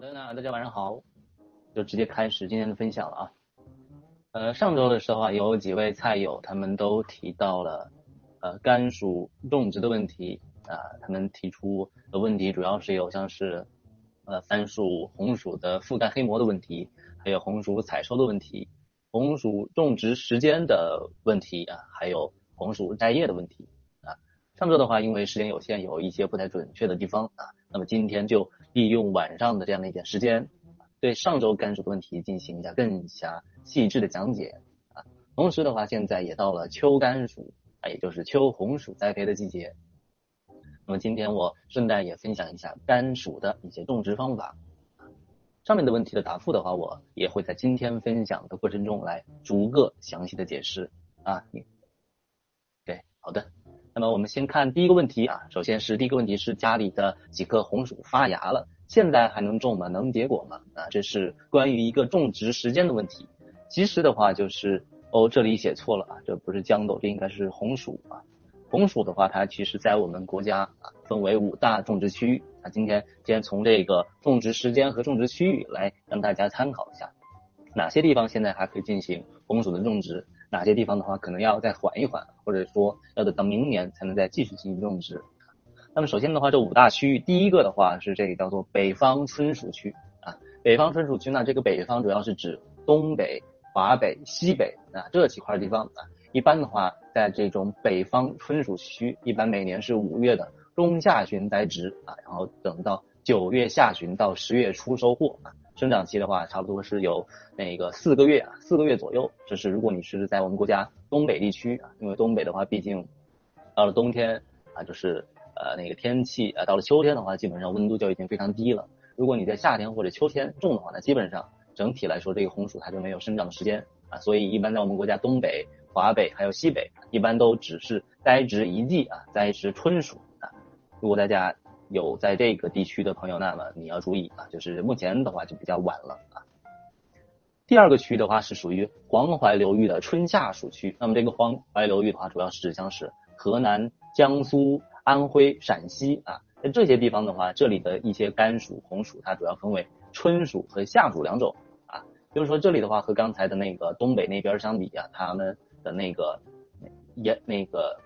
好的，那大家晚上好，就直接开始今天的分享了啊。呃，上周的时候啊，有几位菜友他们都提到了呃甘薯种植的问题啊，他们提出的问题主要是有像是呃番薯、红薯的覆盖黑膜的问题，还有红薯采收的问题，红薯种植时间的问题啊，还有红薯摘叶的问题啊。上周的话，因为时间有限，有一些不太准确的地方啊，那么今天就。利用晚上的这样的一点时间，对上周甘薯的问题进行一下更加细致的讲解啊。同时的话，现在也到了秋甘薯啊，也就是秋红薯栽培的季节。那么今天我顺带也分享一下甘薯的一些种植方法。上面的问题的答复的话，我也会在今天分享的过程中来逐个详细的解释啊。你对，好的。那么我们先看第一个问题啊，首先是第一个问题是家里的几棵红薯发芽了，现在还能种吗？能结果吗？啊，这是关于一个种植时间的问题。其实的话就是哦，这里写错了啊，这不是豇豆，这应该是红薯啊。红薯的话，它其实在我们国家啊分为五大种植区域啊。今天先从这个种植时间和种植区域来让大家参考一下，哪些地方现在还可以进行红薯的种植。哪些地方的话，可能要再缓一缓，或者说要等到明年才能再继续进行种植。那么首先的话，这五大区域，第一个的话是这里叫做北方春属区啊。北方春属区呢，这个北方主要是指东北、华北、西北啊这几块地方啊。一般的话，在这种北方春属区，一般每年是五月的中下旬栽植啊，然后等到九月下旬到十月初收获啊。生长期的话，差不多是有那个四个月啊，四个月左右。就是如果你是在我们国家东北地区啊，因为东北的话，毕竟到了冬天啊，就是呃那个天气啊，到了秋天的话，基本上温度就已经非常低了。如果你在夏天或者秋天种的话，那基本上整体来说，这个红薯它就没有生长的时间啊。所以一般在我们国家东北、华北还有西北，一般都只是栽植一季啊，栽植春薯啊。如果大家有在这个地区的朋友，那么你要注意啊，就是目前的话就比较晚了啊。第二个区的话是属于黄淮流域的春夏属区，那么这个黄淮流域的话，主要是指像是河南、江苏、安徽、陕西啊，在这些地方的话，这里的一些甘薯、红薯，它主要分为春薯和夏薯两种啊。就是说这里的话和刚才的那个东北那边相比啊，他们的那个也那个。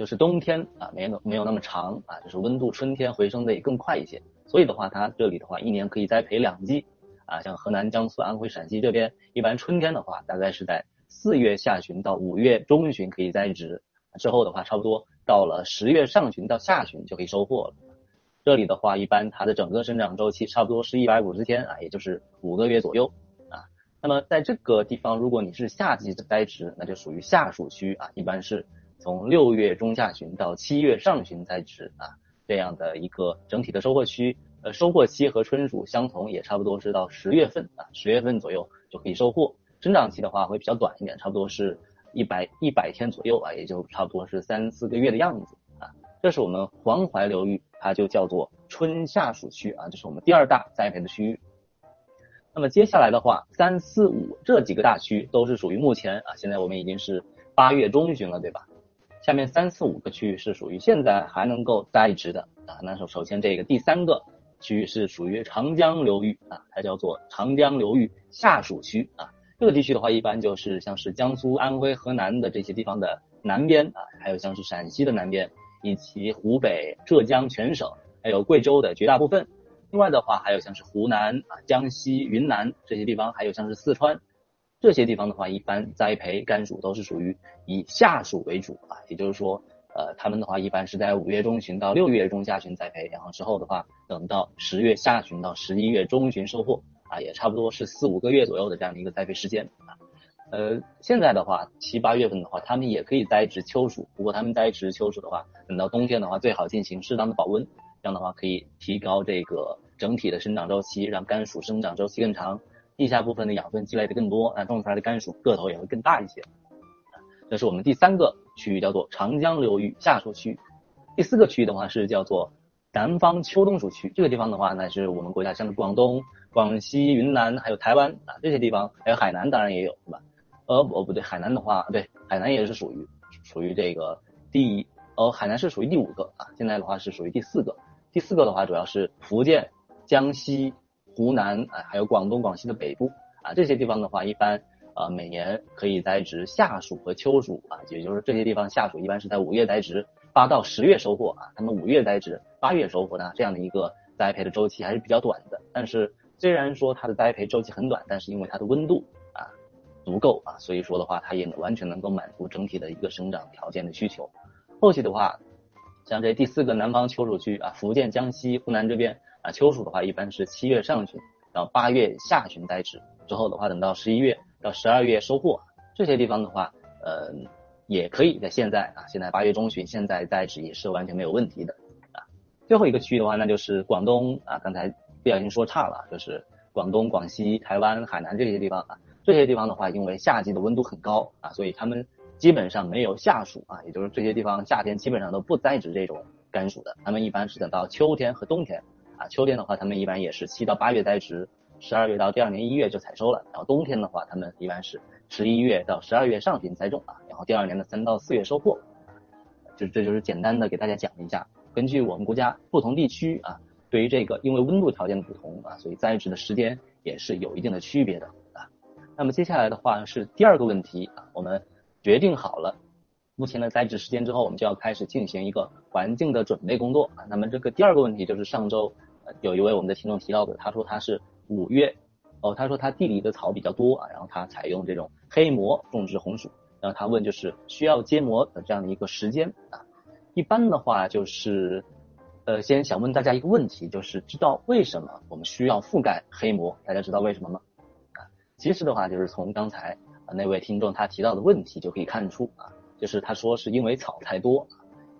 就是冬天啊，没有没有那么长啊，就是温度春天回升的也更快一些，所以的话，它这里的话一年可以栽培两季啊，像河南、江苏、安徽、陕西这边，一般春天的话，大概是在四月下旬到五月中旬可以栽植，之后的话，差不多到了十月上旬到下旬就可以收获了。这里的话，一般它的整个生长周期差不多是一百五十天啊，也就是五个月左右啊。那么在这个地方，如果你是夏季栽植，那就属于夏属区啊，一般是。从六月中下旬到七月上旬栽植啊，这样的一个整体的收获区，呃，收获期和春薯相同，也差不多是到十月份啊，十月份左右就可以收获。生长期的话会比较短一点，差不多是一百一百天左右啊，也就差不多是三四个月的样子啊。这是我们黄淮流域，它就叫做春夏属区啊，这是我们第二大栽培的区域。那么接下来的话，三四五这几个大区都是属于目前啊，现在我们已经是八月中旬了，对吧？下面三四五个区域是属于现在还能够栽植的啊，那首首先这个第三个区域是属于长江流域啊，它叫做长江流域下属区啊，这个地区的话一般就是像是江苏、安徽、河南的这些地方的南边啊，还有像是陕西的南边，以及湖北、浙江全省，还有贵州的绝大部分。另外的话还有像是湖南啊、江西、云南这些地方，还有像是四川。这些地方的话，一般栽培甘薯都是属于以夏薯为主啊，也就是说，呃，他们的话一般是在五月中旬到六月中下旬栽培，然后之后的话，等到十月下旬到十一月中旬收获啊，也差不多是四五个月左右的这样的一个栽培时间啊。呃，现在的话七八月份的话，他们也可以栽植秋薯，不过他们栽植秋薯的话，等到冬天的话，最好进行适当的保温，这样的话可以提高这个整体的生长周期，让甘薯生长周期更长。地下部分的养分积累的更多，那种出来的甘薯个头也会更大一些。这是我们第三个区域，叫做长江流域下属区。第四个区域的话是叫做南方秋冬属区，这个地方的话呢是我们国家像广东、广西、云南还有台湾啊这些地方，还有海南当然也有，是吧？呃，哦不对，海南的话，对，海南也是属于属于这个第，呃，海南是属于第五个啊，现在的话是属于第四个。第四个的话主要是福建、江西。湖南啊，还有广东、广西的北部啊，这些地方的话，一般啊每年可以栽植夏薯和秋薯啊，也就是这些地方夏薯一般是在五月栽植，八到十月收获啊，他们五月栽植，八月收获呢，这样的一个栽培的周期还是比较短的。但是虽然说它的栽培周期很短，但是因为它的温度啊足够啊，所以说的话，它也完全能够满足整体的一个生长条件的需求。后期的话，像这第四个南方秋暑区啊，福建、江西、湖南这边啊，秋暑的话一般是七月上旬到八月下旬栽植，之后的话等到十一月到十二月收获。这些地方的话，呃，也可以在现在啊，现在八月中旬现在栽植也是完全没有问题的啊。最后一个区域的话，那就是广东啊，刚才不小心说差了，就是广东、广西、台湾、海南这些地方啊，这些地方的话，因为夏季的温度很高啊，所以他们。基本上没有夏暑啊，也就是这些地方夏天基本上都不栽植这种甘薯的，他们一般是等到秋天和冬天啊。秋天的话，他们一般也是七到八月栽植，十二月到第二年一月就采收了。然后冬天的话，他们一般是十一月到十二月上旬栽种啊，然后第二年的三到四月收获。就这就是简单的给大家讲一下，根据我们国家不同地区啊，对于这个因为温度条件的不同啊，所以栽植的时间也是有一定的区别的啊。那么接下来的话是第二个问题啊，我们。决定好了目前的栽植时间之后，我们就要开始进行一个环境的准备工作啊。那么这个第二个问题就是上周有一位我们的听众提到的，他说他是五月哦，他说他地里的草比较多啊，然后他采用这种黑膜种植红薯，然后他问就是需要结膜的这样的一个时间啊。一般的话就是呃，先想问大家一个问题，就是知道为什么我们需要覆盖黑膜？大家知道为什么吗？啊，其实的话就是从刚才。那位听众他提到的问题就可以看出啊，就是他说是因为草太多，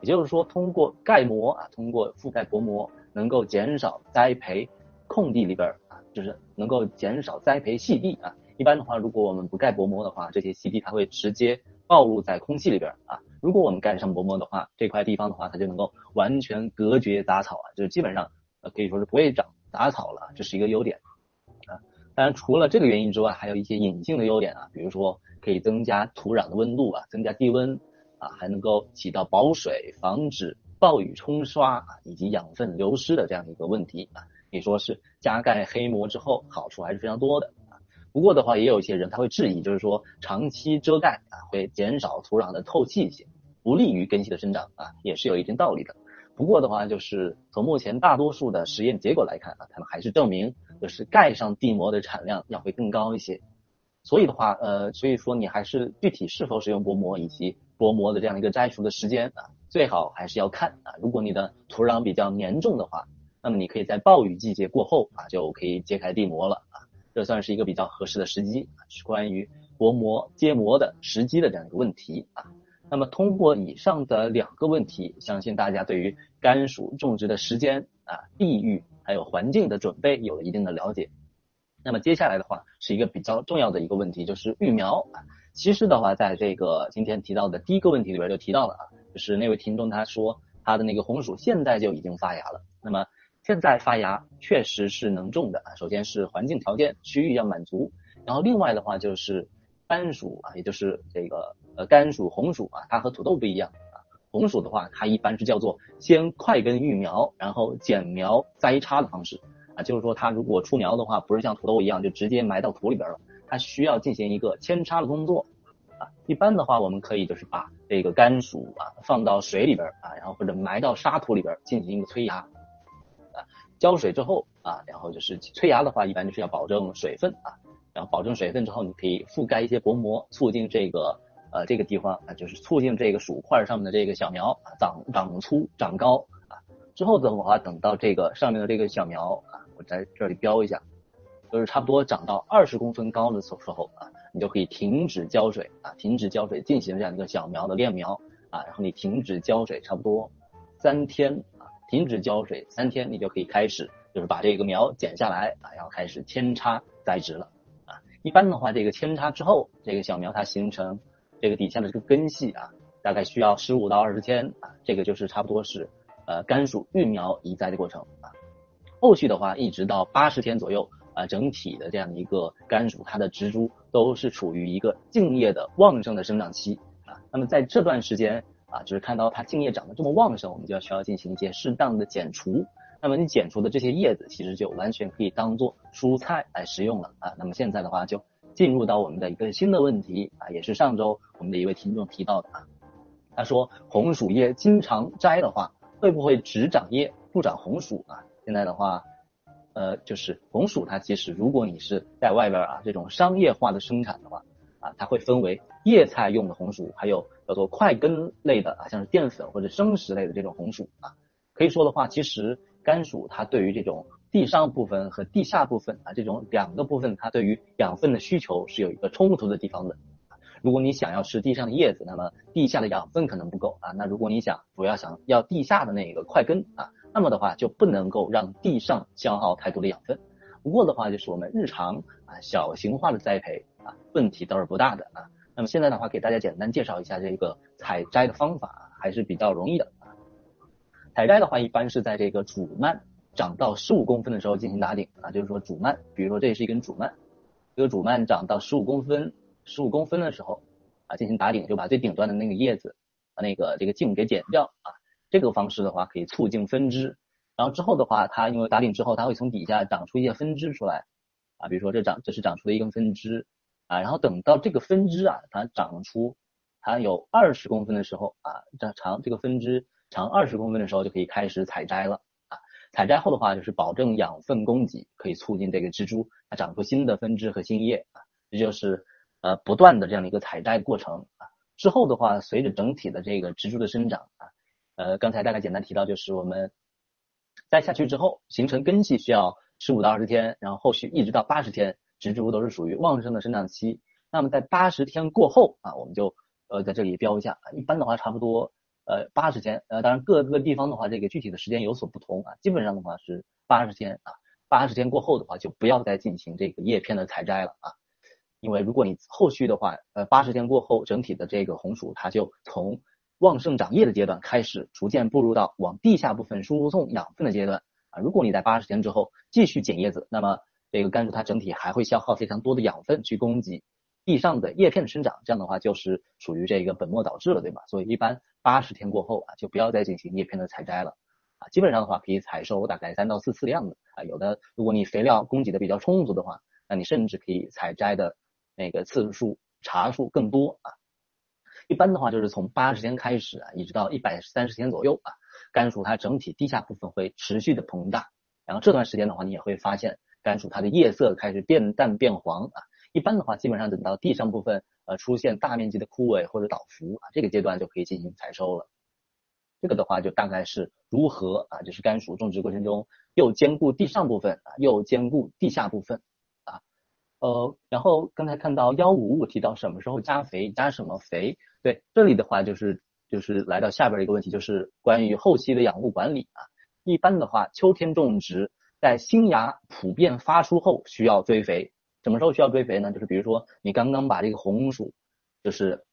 也就是说通过盖膜啊，通过覆盖薄膜能够减少栽培空地里边啊，就是能够减少栽培细地啊。一般的话，如果我们不盖薄膜的话，这些细地它会直接暴露在空气里边啊。如果我们盖上薄膜的话，这块地方的话它就能够完全隔绝杂草啊，就是基本上呃可以说是不会长杂草了，这是一个优点啊。当然，除了这个原因之外，还有一些隐性的优点啊，比如说可以增加土壤的温度啊，增加地温啊，还能够起到保水、防止暴雨冲刷啊，以及养分流失的这样一个问题啊。可以说是加盖黑膜之后，好处还是非常多的啊。不过的话，也有一些人他会质疑，就是说长期遮盖啊，会减少土壤的透气性，不利于根系的生长啊，也是有一定道理的。不过的话，就是从目前大多数的实验结果来看啊，他们还是证明，就是盖上地膜的产量要会更高一些。所以的话，呃，所以说你还是具体是否使用薄膜以及薄膜的这样一个摘除的时间啊，最好还是要看啊。如果你的土壤比较黏重的话，那么你可以在暴雨季节过后啊，就可以揭开地膜了啊，这算是一个比较合适的时机啊。是关于薄膜揭膜的时机的这样一个问题啊。那么通过以上的两个问题，相信大家对于甘薯种植的时间啊、地域还有环境的准备有了一定的了解。那么接下来的话是一个比较重要的一个问题，就是育苗啊。其实的话，在这个今天提到的第一个问题里边就提到了啊，就是那位听众他说他的那个红薯现在就已经发芽了。那么现在发芽确实是能种的啊。首先是环境条件区域要满足，然后另外的话就是甘薯啊，也就是这个。呃，甘薯、红薯啊，它和土豆不一样啊。红薯的话，它一般是叫做先快根育苗，然后剪苗栽插的方式啊。就是说，它如果出苗的话，不是像土豆一样就直接埋到土里边了，它需要进行一个扦插的工作啊。一般的话，我们可以就是把这个甘薯啊放到水里边啊，然后或者埋到沙土里边进行一个催芽啊。浇水之后啊，然后就是催芽的话，一般就是要保证水分啊，然后保证水分之后，你可以覆盖一些薄膜，促进这个。呃，这个地方啊，就是促进这个薯块上面的这个小苗啊长长粗长高啊。之后的话，等到这个上面的这个小苗啊，我在这里标一下，就是差不多长到二十公分高的时候啊，你就可以停止浇水啊，停止浇水进行这样一个小苗的练苗啊。然后你停止浇水差不多三天啊，停止浇水三天，你就可以开始就是把这个苗剪下来啊，然后开始扦插栽植了啊。一般的话，这个扦插之后，这个小苗它形成。这个底下的这个根系啊，大概需要十五到二十天啊，这个就是差不多是呃甘薯育苗移栽的过程啊。后续的话，一直到八十天左右啊，整体的这样的一个甘薯，它的植株都是处于一个茎叶的旺盛的生长期啊。那么在这段时间啊，就是看到它茎叶长得这么旺盛，我们就要需要进行一些适当的剪除那么你剪除的这些叶子其实就完全可以当做蔬菜来食用了啊。那么现在的话就进入到我们的一个新的问题啊，也是上周我们的一位听众提到的啊。他说红薯叶经常摘的话，会不会只长叶不长红薯啊？现在的话，呃，就是红薯它其实如果你是在外边啊这种商业化的生产的话啊，它会分为叶菜用的红薯，还有叫做块根类的啊，像是淀粉或者生食类的这种红薯啊。可以说的话，其实。甘薯它对于这种地上部分和地下部分啊这种两个部分，它对于养分的需求是有一个冲突的地方的。如果你想要吃地上的叶子，那么地下的养分可能不够啊。那如果你想主要想要地下的那个块根啊，那么的话就不能够让地上消耗太多的养分。不过的话，就是我们日常啊小型化的栽培啊，问题倒是不大的啊。那么现在的话，给大家简单介绍一下这个采摘的方法，还是比较容易的啊。采摘的话，一般是在这个主蔓长到十五公分的时候进行打顶啊，就是说主蔓，比如说这是一根主蔓，这个主蔓长到十五公分，十五公分的时候啊进行打顶，就把最顶端的那个叶子把那个这个茎给剪掉啊，这个方式的话可以促进分支，然后之后的话，它因为打顶之后，它会从底下长出一些分支出来啊，比如说这长这是长出了一根分支啊，然后等到这个分支啊它长出它有二十公分的时候啊，这长这个分支。长二十公分的时候就可以开始采摘了啊！采摘后的话就是保证养分供给，可以促进这个植株它长出新的分支和新叶啊，这就是呃不断的这样的一个采摘过程啊。之后的话，随着整体的这个植株的生长啊，呃刚才大概简单提到就是我们栽下去之后形成根系需要十五到二十天，然后后续一直到八十天，植株都是属于旺盛的生长期。那么在八十天过后啊，我们就呃在这里标一下，一般的话差不多。呃，八十天，呃，当然各个地方的话，这个具体的时间有所不同啊。基本上的话是八十天啊，八十天过后的话就不要再进行这个叶片的采摘了啊。因为如果你后续的话，呃，八十天过后，整体的这个红薯它就从旺盛长叶的阶段开始，逐渐步入到往地下部分输送养分的阶段啊。如果你在八十天之后继续剪叶子，那么这个甘蔗它整体还会消耗非常多的养分去供给。地上的叶片的生长，这样的话就是属于这个本末倒置了，对吧？所以一般八十天过后啊，就不要再进行叶片的采摘了啊。基本上的话，可以采收大概三到四次的样子啊。有的，如果你肥料供给的比较充足的话，那你甚至可以采摘的那个次数、茶数更多啊。一般的话，就是从八十天开始啊，一直到一百三十天左右啊，甘薯它整体地下部分会持续的膨大，然后这段时间的话，你也会发现甘薯它的叶色开始变淡变黄啊。一般的话，基本上等到地上部分呃出现大面积的枯萎或者倒伏啊，这个阶段就可以进行采收了。这个的话就大概是如何啊，就是甘薯种植过程中又兼顾地上部分啊，又兼顾地下部分啊。呃，然后刚才看到幺五五提到什么时候加肥，加什么肥？对，这里的话就是就是来到下边一个问题，就是关于后期的养护管理啊。一般的话，秋天种植在新芽普遍发出后需要追肥。什么时候需要追肥呢？就是比如说你刚刚把这个红薯，就是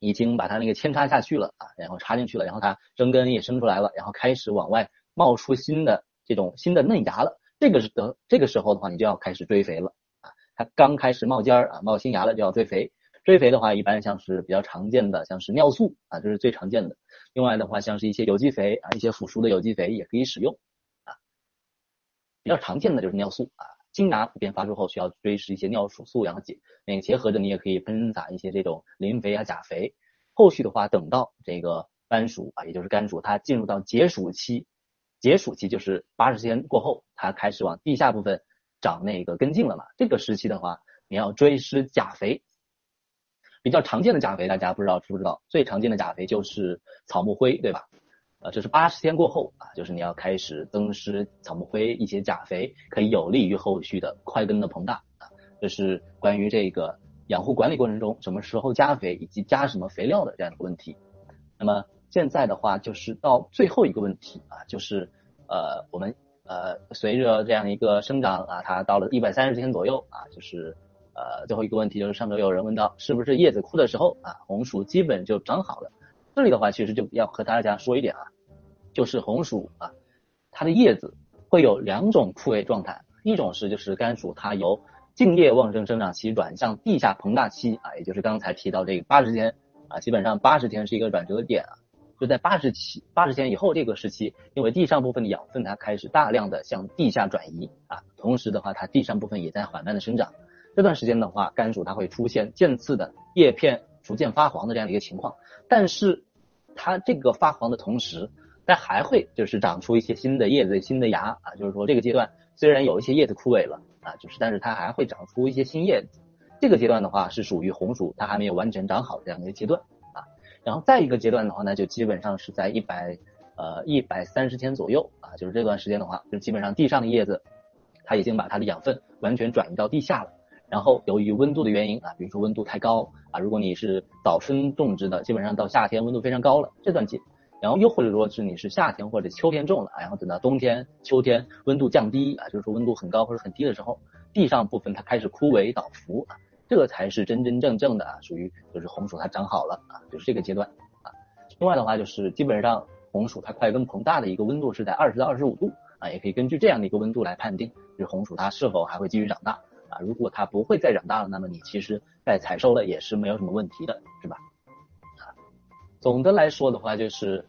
已经把它那个扦插下去了啊，然后插进去了，然后它生根也生出来了，然后开始往外冒出新的这种新的嫩芽了。这个是得这个时候的话，你就要开始追肥了啊。它刚开始冒尖儿啊，冒新芽了就要追肥。追肥的话，一般像是比较常见的，像是尿素啊，这是最常见的。另外的话，像是一些有机肥啊，一些腐熟的有机肥也可以使用啊。比较常见的就是尿素啊。新芽普遍发出后，需要追施一些尿素素，然后结那个结合着，你也可以喷洒一些这种磷肥啊、钾肥。后续的话，等到这个斑薯啊，也就是甘薯，它进入到结薯期，结薯期就是八十天过后，它开始往地下部分长那个根茎了嘛。这个时期的话，你要追施钾肥。比较常见的钾肥，大家不知道知不知道？最常见的钾肥就是草木灰，对吧？呃，这是八十天过后啊，就是你要开始增施草木灰一些钾肥，可以有利于后续的块根的膨大啊。这是关于这个养护管理过程中什么时候加肥以及加什么肥料的这样一个问题。那么现在的话就是到最后一个问题啊，就是呃我们呃随着这样一个生长啊，它到了一百三十天左右啊，就是呃最后一个问题就是上周有人问到，是不是叶子枯的时候啊，红薯基本就长好了？这里的话，其实就要和大家说一点啊，就是红薯啊，它的叶子会有两种枯萎状态，一种是就是甘薯它由茎叶旺盛生长期转向地下膨大期啊，也就是刚才提到这个八十天啊，基本上八十天是一个转折点啊，就在八十期八十天以后这个时期，因为地上部分的养分它开始大量的向地下转移啊，同时的话它地上部分也在缓慢的生长。这段时间的话，甘薯它会出现渐次的叶片逐渐发黄的这样的一个情况，但是它这个发黄的同时，它还会就是长出一些新的叶子、新的芽啊，就是说这个阶段虽然有一些叶子枯萎了啊，就是但是它还会长出一些新叶子。这个阶段的话是属于红薯它还没有完全长好这样一个阶段啊，然后再一个阶段的话呢，就基本上是在一百呃一百三十天左右啊，就是这段时间的话，就基本上地上的叶子它已经把它的养分完全转移到地下了。然后由于温度的原因啊，比如说温度太高啊，如果你是早春种植的，基本上到夏天温度非常高了这段季，然后又或者说是你是夏天或者秋天种了，然后等到冬天秋天温度降低啊，就是说温度很高或者很低的时候，地上部分它开始枯萎倒伏啊，这个才是真真正正的啊，属于就是红薯它长好了啊，就是这个阶段啊。另外的话就是基本上红薯它快根膨大的一个温度是在二十到二十五度啊，也可以根据这样的一个温度来判定，就是红薯它是否还会继续长大。啊，如果它不会再长大了，那么你其实在采收了也是没有什么问题的，是吧？啊，总的来说的话，就是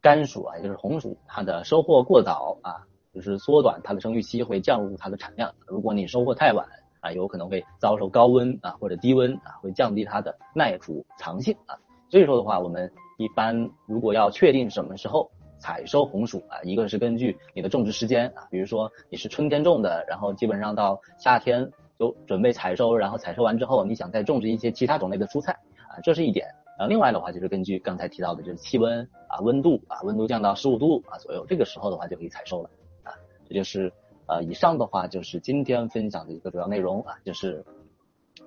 甘薯啊，就是红薯，它的收获过早啊，就是缩短它的生育期，会降入它的产量。如果你收获太晚啊，有可能会遭受高温啊或者低温啊，会降低它的耐储藏性啊。所以说的话，我们一般如果要确定什么时候。采收红薯啊，一个是根据你的种植时间啊，比如说你是春天种的，然后基本上到夏天就准备采收，然后采收完之后你想再种植一些其他种类的蔬菜啊，这是一点。然后另外的话就是根据刚才提到的就是气温啊，温度啊，温度降到十五度啊左右，这个时候的话就可以采收了啊。这就是呃以上的话就是今天分享的一个主要内容啊，就是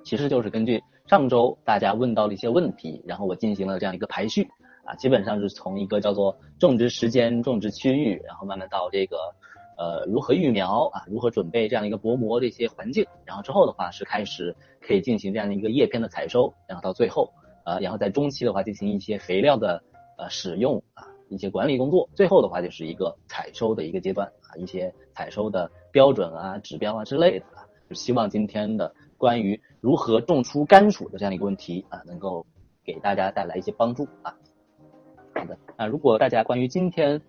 其实就是根据上周大家问到的一些问题，然后我进行了这样一个排序。啊，基本上是从一个叫做种植时间、种植区域，然后慢慢到这个呃如何育苗啊，如何准备这样一个薄膜的一些环境，然后之后的话是开始可以进行这样的一个叶片的采收，然后到最后呃，然后在中期的话进行一些肥料的呃使用啊，一些管理工作，最后的话就是一个采收的一个阶段啊，一些采收的标准啊、指标啊之类的啊，就希望今天的关于如何种出甘薯的这样一个问题啊，能够给大家带来一些帮助啊。好的，那如果大家关于今天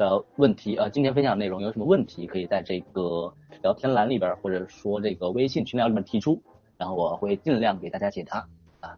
的问题，呃，今天分享内容有什么问题，可以在这个聊天栏里边，或者说这个微信群聊里面提出，然后我会尽量给大家解答啊。